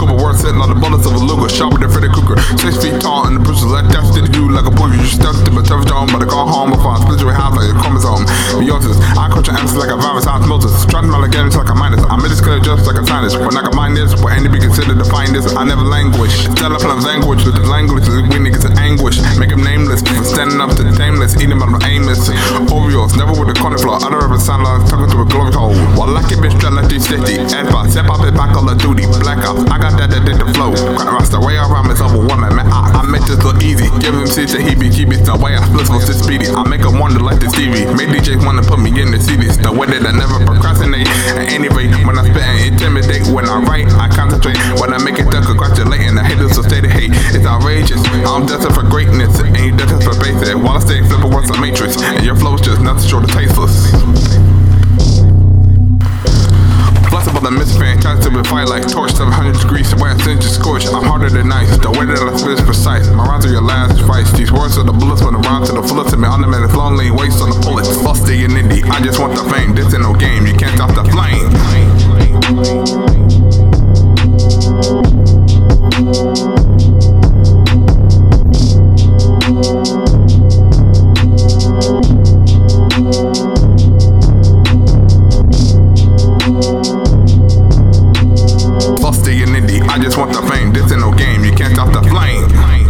couple words sitting on the bullets of a Luger, sharper than Freddy Krueger. Six feet tall and the bruises like that stick to you like a booger. You stuffed to my tough dome, but I go home if I split your house like a chromosome. Meiosis, I control answers like a virus, osmosis. Trying to get like a minus. I'm in this good just like a sinus. When I can mind this, what any be considered find this, I never languish. Still up on language, the language, we niggas in anguish. Make them nameless, for standing up to the tameless, eating them aimless. Oreos, never with the cauliflower. I don't ever sound like talking to a glory hole. While I keep it straight like these 50. Advice, step up it back on the duty. Black ops, I got that addictive flow. Crack rasta, way I rhyme is overwhelming, man. I, I make this look easy. Give him shit that he be keep it the way I split for this speedy. I make him wonder like the Stevie. Make DJs wanna put me in the CDs. The way that I never procrastinate. And anyway, when I spit and intimidate, when I write, I concentrate. When I make it done, congratulating the haters will stay to hate. It's outrageous. I'm destined for greatness, and you destined for misfit, tries to be fight like torch 700 degrees, where since just scorched. I'm harder than ice, the way that I spit is precise. My rhymes are your last advice. These words are the bullets when the rhyme to the fullest, and my automatic long lane waste on the bullets. Busty and indie, I just want the fame. This ain't no game, you can't stop the flame. just want the fame. This ain't no game. You can't stop the flame.